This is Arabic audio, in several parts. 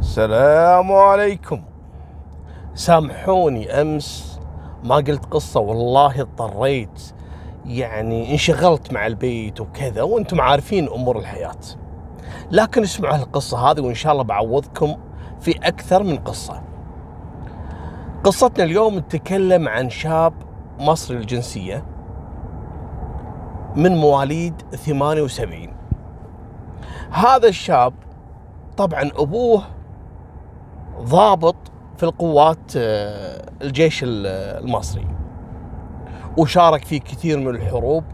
السلام عليكم. سامحوني أمس ما قلت قصة والله اضطريت. يعني انشغلت مع البيت وكذا وأنتم عارفين أمور الحياة. لكن اسمعوا هالقصة هذه وإن شاء الله بعوضكم في أكثر من قصة. قصتنا اليوم نتكلم عن شاب مصري الجنسيه من مواليد 78 هذا الشاب طبعا أبوه ضابط في القوات آه، الجيش المصري. وشارك في كثير من الحروب.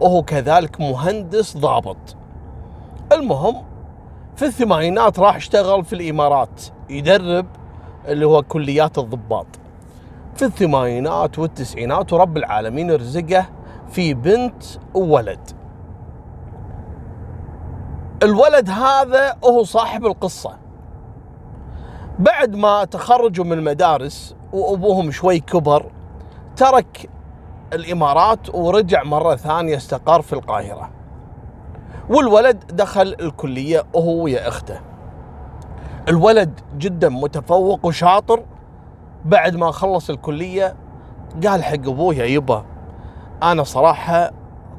وهو كذلك مهندس ضابط. المهم في الثمانينات راح اشتغل في الإمارات يدرب اللي هو كليات الضباط. في الثمانينات والتسعينات ورب العالمين رزقه في بنت وولد. الولد هذا هو صاحب القصة. بعد ما تخرجوا من المدارس وأبوهم شوي كبر ترك الإمارات ورجع مرة ثانية استقر في القاهرة. والولد دخل الكلية وهو ويا أخته. الولد جدا متفوق وشاطر. بعد ما خلص الكلية قال حق أبوه يا يبا أنا صراحة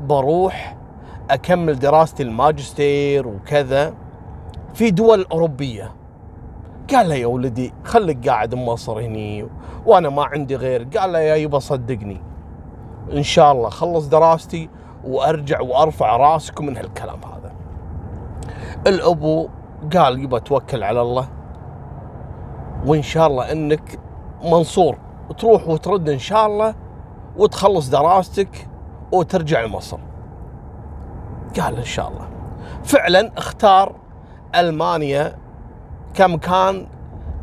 بروح أكمل دراستي الماجستير وكذا في دول أوروبية. قال له يا ولدي خليك قاعد بمصر هني وأنا ما عندي غير. قال له يا يبا صدقني. إن شاء الله خلص دراستي وأرجع وأرفع راسكم من هالكلام هذا. الأبو قال يبا توكل على الله وإن شاء الله إنك منصور. تروح وترد إن شاء الله وتخلص دراستك وترجع لمصر قال إن شاء الله. فعلا اختار ألمانيا كمكان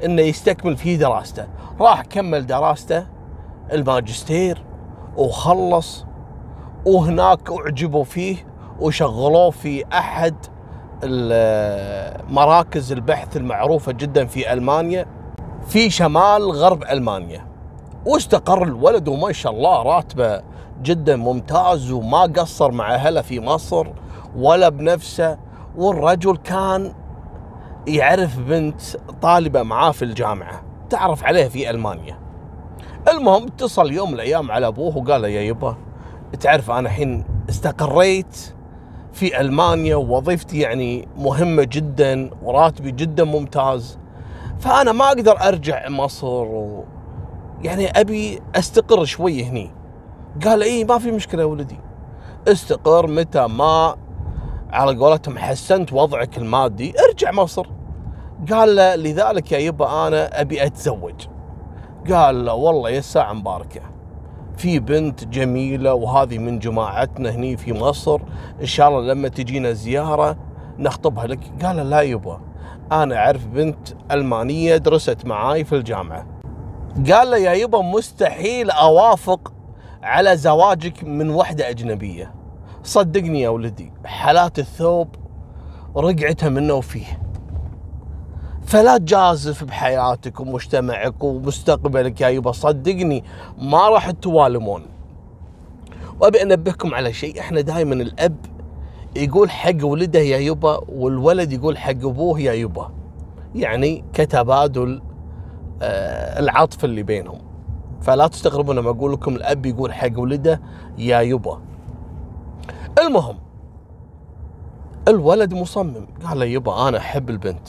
إنه يستكمل فيه دراسته. راح كمل دراسته الماجستير وخلص وهناك أعجبوا فيه وشغلوه في أحد مراكز البحث المعروفة جدا في ألمانيا في شمال غرب ألمانيا. واستقر الولد وما شاء الله راتبه جدا ممتاز وما قصر مع أهله في مصر ولا بنفسه والرجل كان يعرف بنت طالبة معاه في الجامعة تعرف عليها في ألمانيا. المهم اتصل يوم من الأيام على أبوه وقال له يا يبا تعرف أنا الحين استقريت في ألمانيا ووظيفتي يعني مهمة جدا وراتبي جدا ممتاز فأنا ما أقدر أرجع مصر و يعني أبي أستقر شوي هني. قال إيه ما في مشكلة يا ولدي. استقر متى ما على قولتهم حسنت وضعك المادي ارجع مصر. قال له لذلك يا يبا أنا أبي أتزوج. قال له والله يا الساعة مباركة. في بنت جميلة وهذه من جماعتنا هني في مصر. إن شاء الله لما تجينا زيارة نخطبها لك. قال له لا يبا أنا أعرف بنت ألمانية درست معاي في الجامعة. قال له يا يبا مستحيل أوافق على زواجك من وحدة أجنبية. صدقني يا ولدي حالات الثوب رقعتها منه وفيه فلا تجازف بحياتك ومجتمعك ومستقبلك يا يبا صدقني ما راح توالمون وأبي أنبهكم على شيء إحنا دائما الأب يقول حق ولده يا يبا والولد يقول حق أبوه يا يبا. يعني كتبادل آه، العطف اللي بينهم. فلا تستغربون لما أقول لكم الأب يقول حق ولده يا يبا. المهم الولد مصمم. قال له يبا أنا أحب البنت.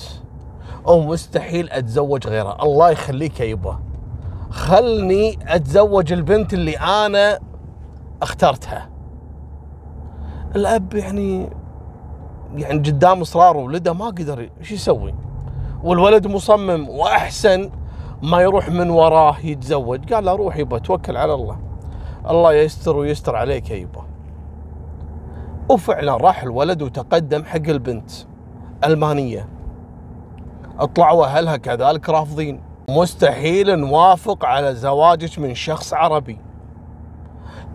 أو مستحيل أتزوج غيرها. الله يخليك يا يبا. خلني أتزوج البنت اللي أنا اخترتها. الأب يعني يعني قدام إصرار ولده ما قدر إيش يسوي؟ والولد مصمم وأحسن ما يروح من وراه يتزوج. قال له روح يبا توكل على الله. الله يستر ويستر عليك يا يبا. وفعلا راح الولد وتقدم حق البنت ألمانية. اطلعوا أهلها كذلك رافضين. مستحيل نوافق على زواجك من شخص عربي.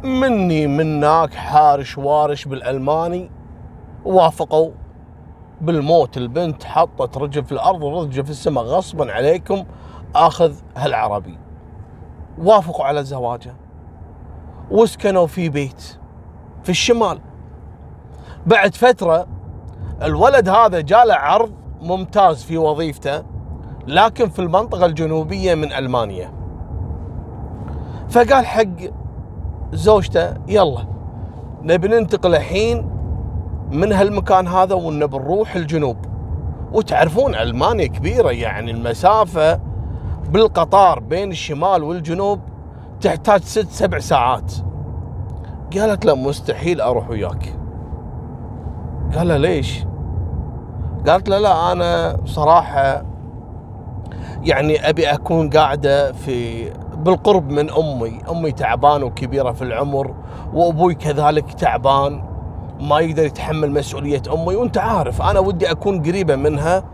مني مناك حارش وارش بالألماني. وافقوا بالموت. البنت حطت رجل في الأرض ورجل في السماء. غصبا عليكم آخذ هالعربي. وافقوا على زواجه. وسكنوا في بيت في الشمال. بعد فترة الولد هذا جاله عرض ممتاز في وظيفته لكن في المنطقة الجنوبية من ألمانيا. فقال حق زوجته يلا نبي ننتقل الحين من هالمكان هذا ونبي نروح الجنوب. وتعرفون ألمانيا كبيرة يعني المسافة بالقطار بين الشمال والجنوب تحتاج ست سبع ساعات. قالت له مستحيل أروح وياك. قال له ليش؟ قالت له لا أنا صراحة يعني أبي أكون قاعدة في بالقرب من أمي. أمي تعبان وكبيرة في العمر وأبوي كذلك تعبان ما يقدر يتحمل مسؤولية أمي. وأنت عارف أنا ودي أكون قريبة منها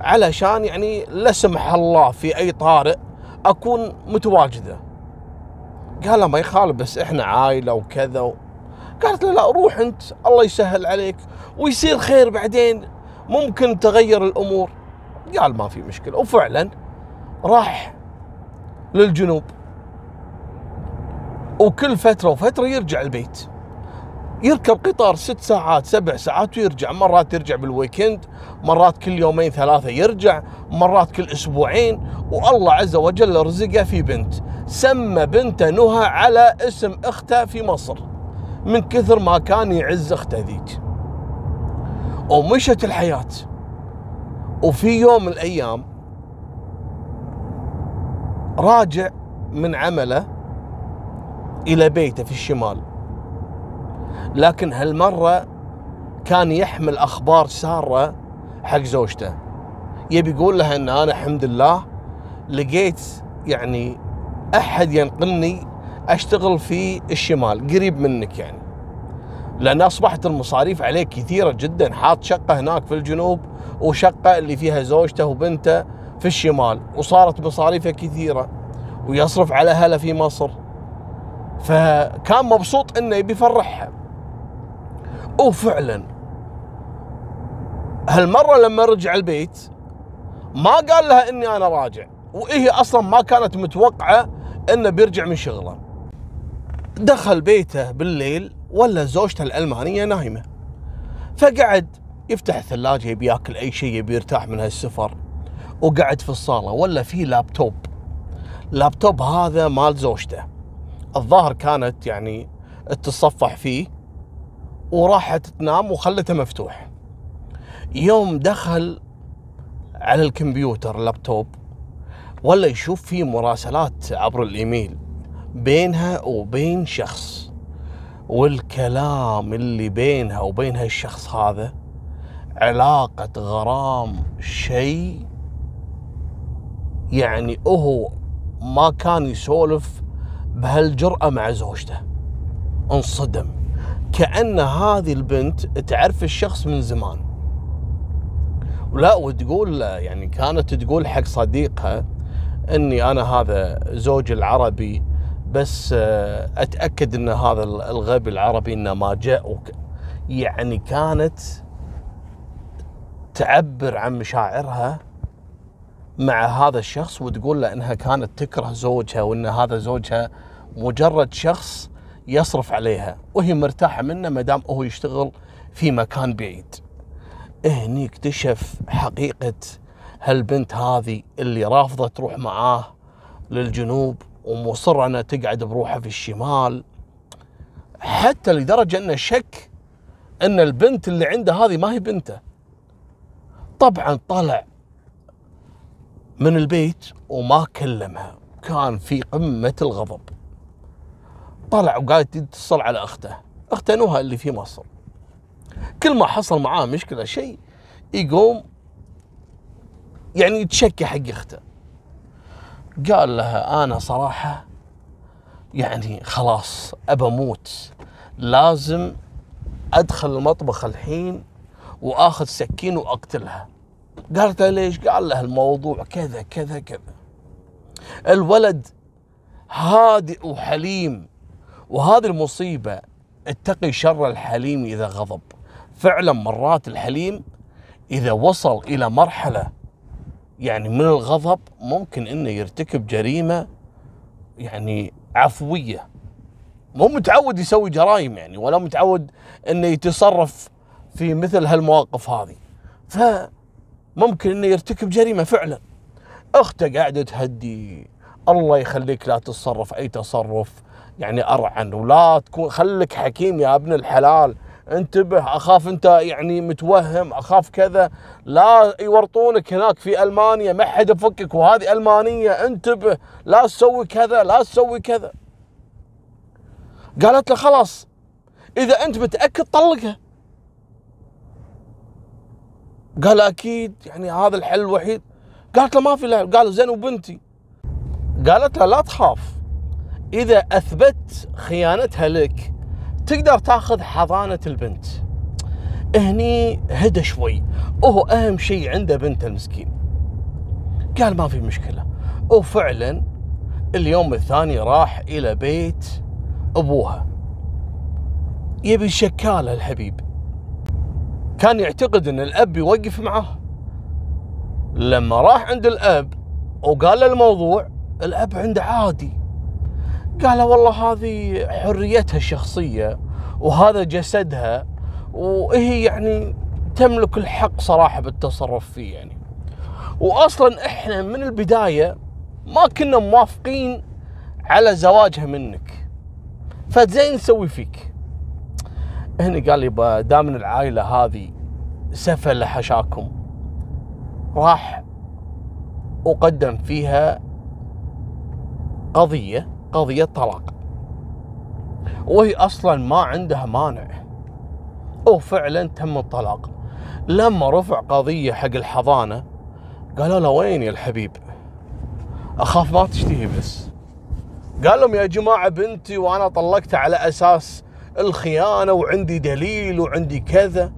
علشان يعني لا سمح الله في أي طارئ أكون متواجدة. قال ما يخالف بس إحنا عائلة وكذا و... قالت له لا روح أنت الله يسهل عليك ويصير خير بعدين. ممكن تغير الأمور. قال ما في مشكلة. وفعلا راح للجنوب. وكل فترة وفترة يرجع البيت. يركب قطار ست ساعات سبع ساعات ويرجع. مرات يرجع بالويكند مرات كل يومين ثلاثة يرجع مرات كل أسبوعين. والله عز وجل رزقه في بنت. سمى بنته نهى على اسم اخته في مصر. من كثر ما كان يعز أخته ذيك. ومشت الحياة. وفي يوم من الأيام راجع من عمله إلى بيته في الشمال. لكن هالمرة كان يحمل أخبار سارة حق زوجته. يبي يقول لها أن أنا الحمد لله لقيت يعني أحد ينقلني أشتغل في الشمال قريب منك يعني. لأن أصبحت المصاريف عليه كثيرة جدا حاط شقة هناك في الجنوب وشقة اللي فيها زوجته وبنته في الشمال وصارت مصاريفه كثيرة ويصرف على أهله في مصر. فكان مبسوط إنه يبي يفرحها. وفعلا هالمرة لما رجع البيت ما قال لها إني أنا راجع وهي أصلا ما كانت متوقعة إنه بيرجع من شغله. دخل بيته بالليل ولا زوجته الألمانية نايمة. فقعد يفتح الثلاجة يبي ياكل أي شيء يبي يرتاح من هالسفر. وقعد في الصالة ولا في لابتوب. لابتوب هذا مال زوجته. الظاهر كانت يعني تتصفح فيه وراحت تنام وخلته مفتوح. يوم دخل على الكمبيوتر اللابتوب ولا يشوف فيه مراسلات عبر الإيميل. بينها وبين شخص والكلام اللي بينها وبين هالشخص هذا علاقة غرام شيء يعني هو ما كان يسولف بهالجرأة مع زوجته. انصدم. كأن هذه البنت تعرف الشخص من زمان. ولا وتقول يعني كانت تقول حق صديقها إني أنا هذا زوج العربي بس آه، أتأكد إن هذا الغبي العربي إنه ما جاء يعني كانت تعبر عن مشاعرها مع هذا الشخص وتقول له إنها كانت تكره زوجها وإن هذا زوجها مجرد شخص يصرف عليها وهي مرتاحة منه ما دام هو يشتغل في مكان بعيد. هني اكتشف حقيقة هالبنت هذه اللي رافضة تروح معاه للجنوب ومصره أنها تقعد بروحها في الشمال. حتى لدرجة انه شك أن البنت اللي عنده هذه ما هي بنته. طبعا طلع من البيت وما كلمها. كان في قمة الغضب. طلع وقاعد يتصل على أخته. أخته نوها اللي في مصر. كل ما حصل معاه مشكلة شيء يقوم يعني يتشكى حق أخته. قال لها أنا صراحة يعني خلاص أبى أموت. لازم أدخل المطبخ الحين وآخذ سكين وأقتلها. قالت له ليش؟ قال له الموضوع كذا كذا كذا. الولد هادئ وحليم وهذه المصيبة اتقي شر الحليم إذا غضب. فعلا مرات الحليم إذا وصل إلى مرحلة يعني من الغضب ممكن إنه يرتكب جريمة يعني عفوية. مو متعود يسوي جرائم يعني ولا متعود إنه يتصرف في مثل هالمواقف هذه. ف ممكن إنه يرتكب جريمة فعلا. أخته قاعدة تهدي الله يخليك لا تتصرف أي تصرف. يعني أرعن ولا تكون خليك حكيم يا ابن الحلال. انتبه أخاف أنت يعني متوهم أخاف كذا. لا يورطونك هناك في ألمانيا ما حد يفكك وهذه ألمانية انتبه. لا تسوي كذا لا تسوي كذا. قالت له خلاص إذا أنت متأكد طلقها. قال أكيد يعني هذا الحل الوحيد. قالت له ما في لا قال زين وبنتي. قالت له لا تخاف إذا أثبت خيانتها لك تقدر تاخذ حضانة البنت. هني هدى شوي. وهو أهم شيء عنده بنته المسكين. قال ما في مشكلة. وفعلا اليوم الثاني راح إلى بيت أبوها. يبي شكاله الحبيب. كان يعتقد إن الأب يوقف معاه لما راح عند الأب وقال الموضوع الأب عنده عادي. قال له والله هذه حريتها الشخصية وهذا جسدها وهي يعني تملك الحق صراحة بالتصرف فيه يعني. واصلا إحنا من البداية ما كنا موافقين على زواجها منك. فزين نسوي فيك؟ هني قال لي دام من العائلة هذه سفل حشاكم راح وقدم فيها قضية قضية طلاق. وهي أصلا ما عندها مانع. وفعلا تم الطلاق. لما رفع قضية حق الحضانة قالوا له وين يا الحبيب؟ أخاف ما تشتهي بس. قال لهم يا جماعة بنتي وأنا طلقتها على أساس الخيانة وعندي دليل وعندي كذا.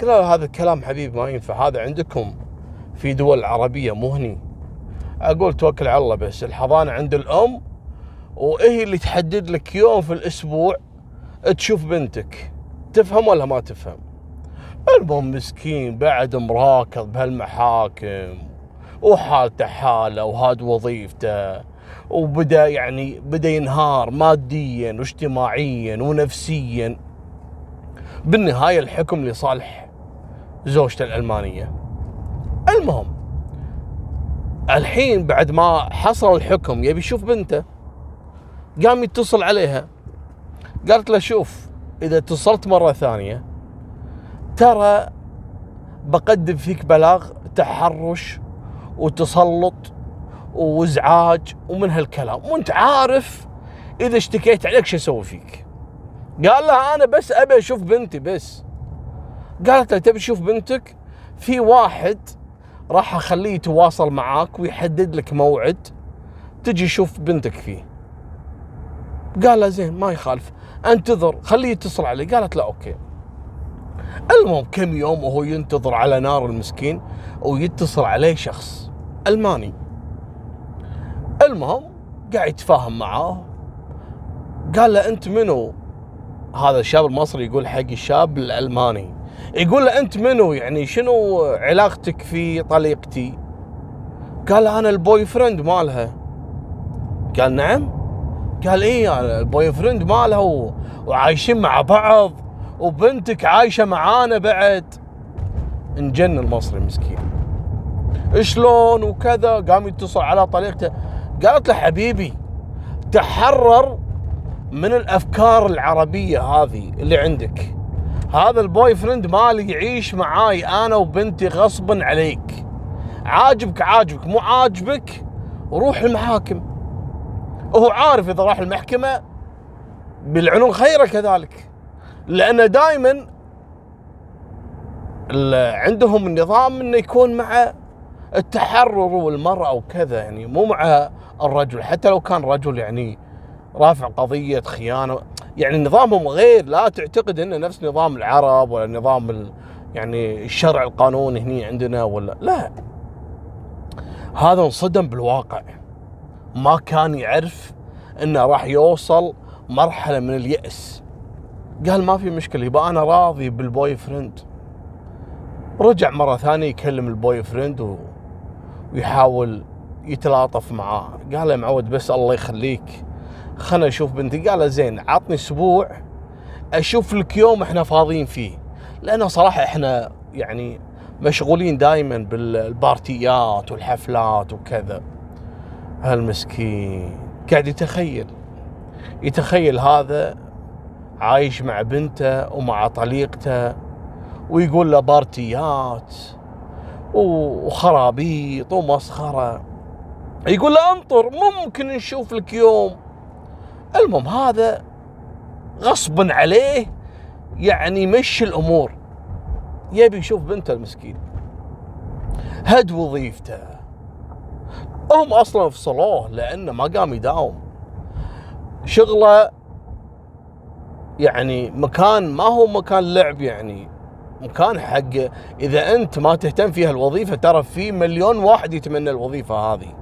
قالوا له هذا الكلام حبيب ما ينفع هذا عندكم في دول عربية مو هني. أقول توكل على الله بس الحضانة عند الأم وهي اللي تحدد لك يوم في الأسبوع تشوف بنتك. تفهم ولا ما تفهم؟ المهم مسكين بعد مراكض بهالمحاكم وحالته حالة وهاد وظيفته وبدا يعني بدا ينهار ماديا واجتماعيا ونفسيا. بالنهاية الحكم لصالح زوجته الألمانية. المهم الحين بعد ما حصل الحكم يبي يشوف بنته. قام يتصل عليها. قالت له شوف إذا اتصلت مرة ثانية ترى بقدم فيك بلاغ تحرش وتسلط وازعاج ومن هالكلام. وأنت عارف إذا اشتكيت عليك شو أسوي فيك؟ قال لها أنا بس أبي أشوف بنتي بس. قالت له تبي تشوف بنتك؟ في واحد راح أخليه يتواصل معاك ويحدد لك موعد تجي شوف بنتك فيه. قال له زين ما يخالف. انتظر خليه يتصل علي. قالت له أوكي. المهم كم يوم وهو ينتظر على نار المسكين ويتصل عليه شخص ألماني. المهم قاعد يتفاهم معاه. قال له أنت منو؟ هذا الشاب المصري يقول حق الشاب الألماني. يقول له أنت منو؟ يعني شنو علاقتك في طليقتي؟ قال أنا ال boyfriend مالها. قال نعم. قال إيه ال boyfriend مالها وعايشين مع بعض وبنتك عايشة معانا بعد. انجن المصري مسكين. شلون وكذا قام يتصل على طليقته قالت له حبيبي تحرر من الأفكار العربية هذه اللي عندك. هذا البوي فريند مالي يعيش معاي أنا وبنتي غصبا عليك. عاجبك عاجبك مو عاجبك؟ روح المحاكم. وهو عارف إذا راح المحكمة بالعنون خيره كذلك. لأن دائما عندهم النظام إنه يكون مع التحرر والمرأة وكذا يعني مو مع الرجل. حتى لو كان رجل يعني رافع قضية خيانة يعني نظامهم غير. لا تعتقد إنه نفس نظام العرب ولا نظام يعني الشرع القانوني هني عندنا ولا لا. هذا انصدم بالواقع. ما كان يعرف إنه راح يوصل مرحلة من اليأس. قال ما في مشكلة يبقى أنا راضي بالبوي فريند رجع مرة ثانية يكلم البوي فريند و... ويحاول يتلاطف معاه. قال له معود بس الله يخليك. خلنا أشوف بنتي. قال زين عطني أسبوع أشوف لك يوم إحنا فاضيين فيه. لأنه صراحة إحنا يعني مشغولين دائما بالبارتيات والحفلات وكذا. هالمسكين. قاعد يتخيل. يتخيل هذا عايش مع بنته ومع طليقته ويقول له بارتيات وخرابيط ومسخرة. يقول له انطر ممكن نشوف لك يوم. المهم هذا غصبا عليه يعني مشي الأمور. يبي يشوف بنته المسكين. هد وظيفته. هم أصلا فصلوه لأنه ما قام يداوم. شغله يعني مكان ما هو مكان لعب يعني مكان حق. إذا أنت ما تهتم في هالوظيفه ترى في مليون واحد يتمنى الوظيفة هذه.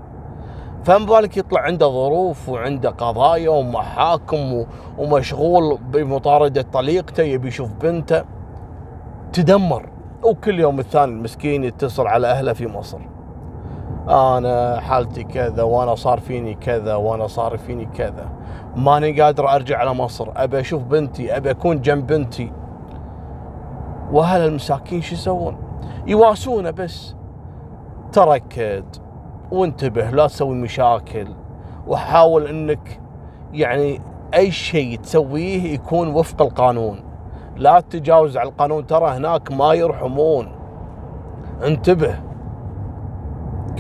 فما بالك يطلع عنده ظروف وعنده قضايا ومحاكم ومشغول بمطاردة طليقته يبي يشوف بنته. تدمر. وكل يوم الثاني المسكين يتصل على أهله في مصر. أنا حالتي كذا وأنا صار فيني كذا وأنا صار فيني كذا. ماني قادر أرجع على مصر. أبي أشوف بنتي أبي أكون جنب بنتي. وأهل المساكين شو يسوون؟ يواسونه بس. تركد وانتبه لا تسوي مشاكل. وحاول إنك يعني أي شيء تسويه يكون وفق القانون. لا تتجاوز على القانون. ترى هناك ما يرحمون. انتبه.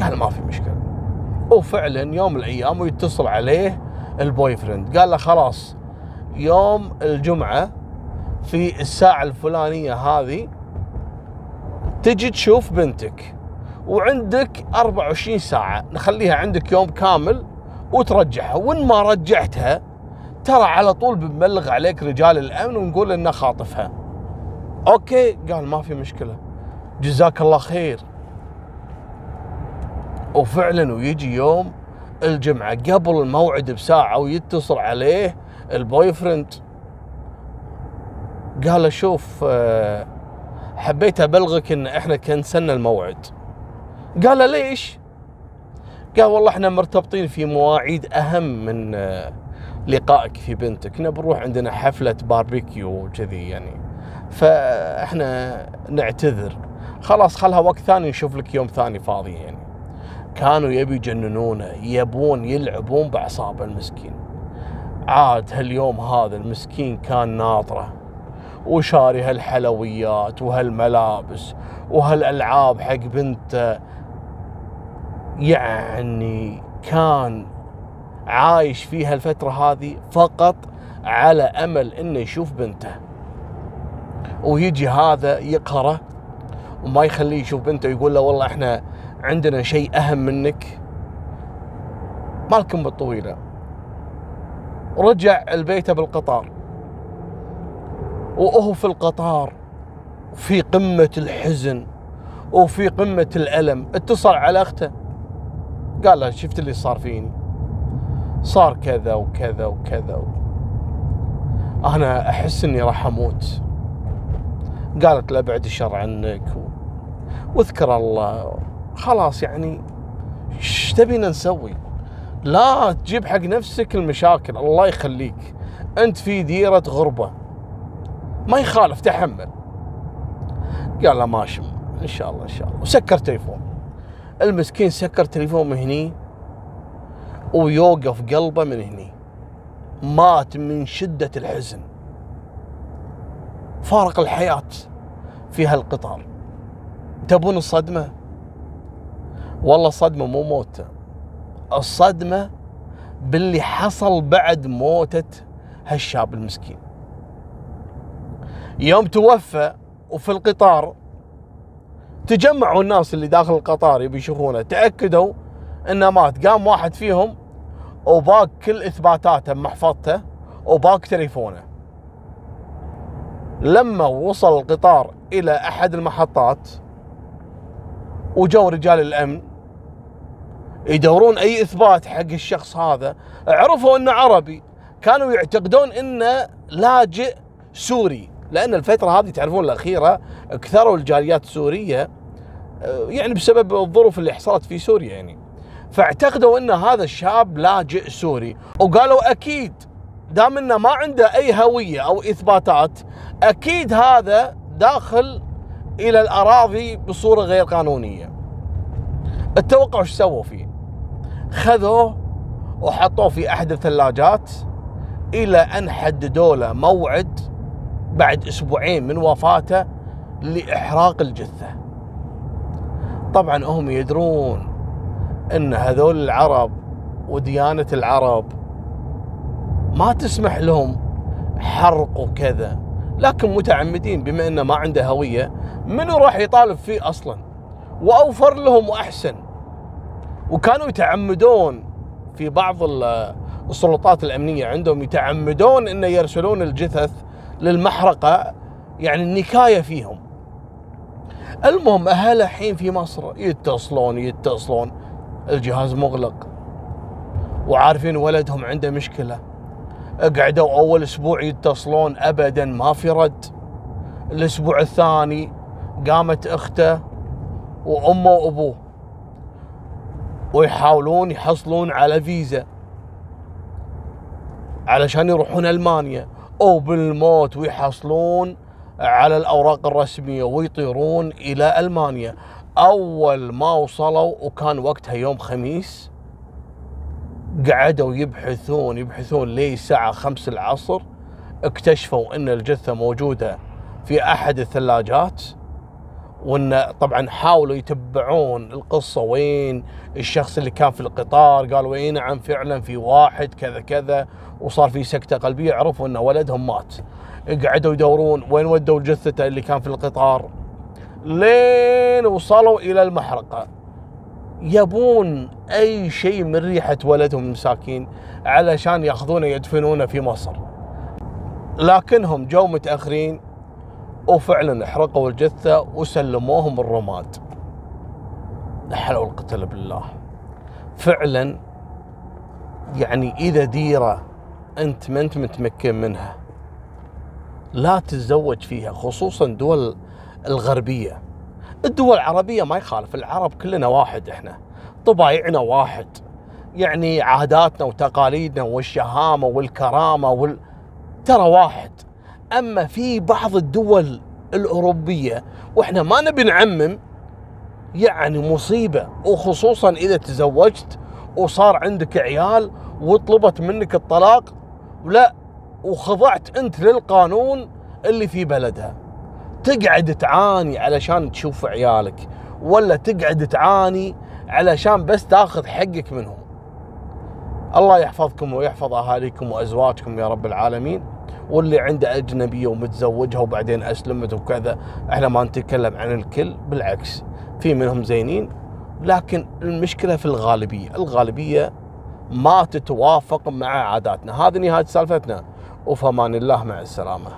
قال ما في مشكلة. وفعلا يوم الأيام ويتصل عليه البوي فريند. قال له خلاص يوم الجمعة في الساعة الفلانية هذه تجي تشوف بنتك وعندك 24 ساعة نخليها عندك يوم كامل وترجعها. وإن ما رجعتها ترى على طول بنبلغ عليك رجال الأمن ونقول إنه خاطفها. okay قال ما في مشكلة. جزاك الله خير. وفعلا ويجي يوم الجمعة قبل الموعد بساعة ويتصل عليه ال boyfriend قال شوف آه، حبيت أبلغك إن إحنا كنسلنا الموعد. قال ليش؟ قال والله إحنا مرتبطين في مواعيد أهم من آه، لقائك في بنتك. كنا بنروح عندنا حفلة باربيكيو وكذي يعني. فإحنا نعتذر. خلاص خلها وقت ثاني نشوف لك يوم ثاني فاضي يعني. كانوا يبي يجننونه يبون يلعبون باعصابه المسكين. عاد هاليوم هذا المسكين كان ناطرة وشاري هالحلويات وهالملابس وهالألعاب حق بنته. يعني كان عايش فيها الفترة هذه فقط على أمل أنه يشوف بنته. ويجي هذا يقهره وما يخليه يشوف بنته ويقول له والله إحنا عندنا شيء أهم منك؟ مالكم بالطويلة. رجع البيت بالقطار. وهو في القطار في قمة الحزن وفي قمة الألم. اتصل على أخته. قال له شفت اللي صار فيني؟ صار كذا وكذا وكذا. أنا أحس إني راح أموت. قالت له بعد الشر عنك. وأذكر الله. خلاص يعني إيش تبينا نسوي؟ لا تجيب حق نفسك المشاكل الله يخليك. أنت في ديرة غربة. ما يخالف تحمل. قال له ماشي إن شاء الله إن شاء الله. وسكر تليفون. المسكين سكر تليفون من هني ويوقف قلبه من هني. مات من شدة الحزن. فارق الحياة في هالقطار. تبون الصدمة؟ والله صدمة مو موتة. الصدمة باللي حصل بعد موتة هالشاب المسكين. يوم توفى وفي القطار تجمعوا الناس اللي داخل القطار يبي يشوفونه تأكدوا إنه مات. قام واحد فيهم وباق كل إثباتاته بمحفظته وباق تليفونه. لما وصل القطار إلى أحد المحطات وجو رجال الأمن يدورون أي إثبات حق الشخص هذا عرفوا إنه عربي كانوا يعتقدون إنه لاجئ سوري لأن الفترة هذه تعرفون الأخيرة كثروا الجاليات السوريه آه، يعني بسبب الظروف اللي حصلت في سوريا يعني. فاعتقدوا إن هذا الشاب لاجئ سوري وقالوا أكيد دام إنه ما عنده أي هوية أو إثباتات أكيد هذا داخل إلى الأراضي بصورة غير قانونية. التوقع إيش سووا فيه؟ خذوه وحطوه في احد الثلاجات إلى أن حددوا له موعد بعد أسبوعين من وفاته لإحراق الجثة. طبعا هم يدرون إن هذول العرب وديانة العرب ما تسمح لهم حرق وكذا لكن متعمدين بما إنه ما عنده هوية منو راح يطالب فيه أصلا؟ وأوفر لهم وأحسن. وكانوا يتعمدون في بعض السلطات الأمنية عندهم يتعمدون إنه يرسلون الجثث للمحرقة يعني النكاية فيهم. المهم أهل الحين في مصر يتصلون يتصلون. الجهاز مغلق. وعارفين ولدهم عنده مشكلة. قعدوا أول أسبوع يتصلون ابدا ما في رد. الأسبوع الثاني قامت أخته وأمه وأبوه. ويحاولون يحصلون على فيزا. علشان يروحون ألمانيا. أو بالموت ويحصلون على الأوراق الرسمية ويطيرون إلى ألمانيا. أول ما وصلوا وكان وقتها يوم خميس قعدوا يبحثون يبحثون لي الساعة خمس العصر. اكتشفوا إن الجثة موجودة في أحد الثلاجات. وإن طبعا حاولوا يتبعون القصة وين الشخص اللي كان في القطار قالوا اي نعم فعلا في واحد كذا كذا وصار في سكتة قلبية عرفوا إن ولدهم مات. قعدوا يدورون وين ودوا جثته اللي كان في القطار. لين وصلوا إلى المحرقة. يبون أي شيء من ريحة ولدهم المساكين علشان يأخذونه يدفنونه في مصر. لكنهم جو متأخرين وفعلا احرقوا الجثة وسلموهم الرماد. ولا قوة بالله. فعلا يعني إذا ديرة أنت ما أنت متمكن منها لا تتزوج فيها خصوصا دول الغربية. الدول العربية ما يخالف العرب كلنا واحد إحنا طبايعنا واحد. يعني عاداتنا وتقاليدنا والشهامة والكرامة وال... ترى واحد. أما في بعض الدول الأوروبية وإحنا ما نبي نعمم يعني مصيبة وخصوصا إذا تزوجت وصار عندك عيال وطلبت منك الطلاق لا وخضعت أنت للقانون اللي في بلدها. تقعد تعاني علشان تشوف عيالك ولا تقعد تعاني علشان بس تاخذ حقك منهم. الله يحفظكم ويحفظ أهاليكم وأزواجكم يا رب العالمين. واللي عنده اجنبيه ومتزوجها وبعدين أسلمت وكذا إحنا ما نتكلم عن الكل بالعكس في منهم زينين لكن المشكلة في الغالبية الغالبية ما تتوافق مع عاداتنا. هذه نهاية سالفتنا. وفمان الله مع السلامة.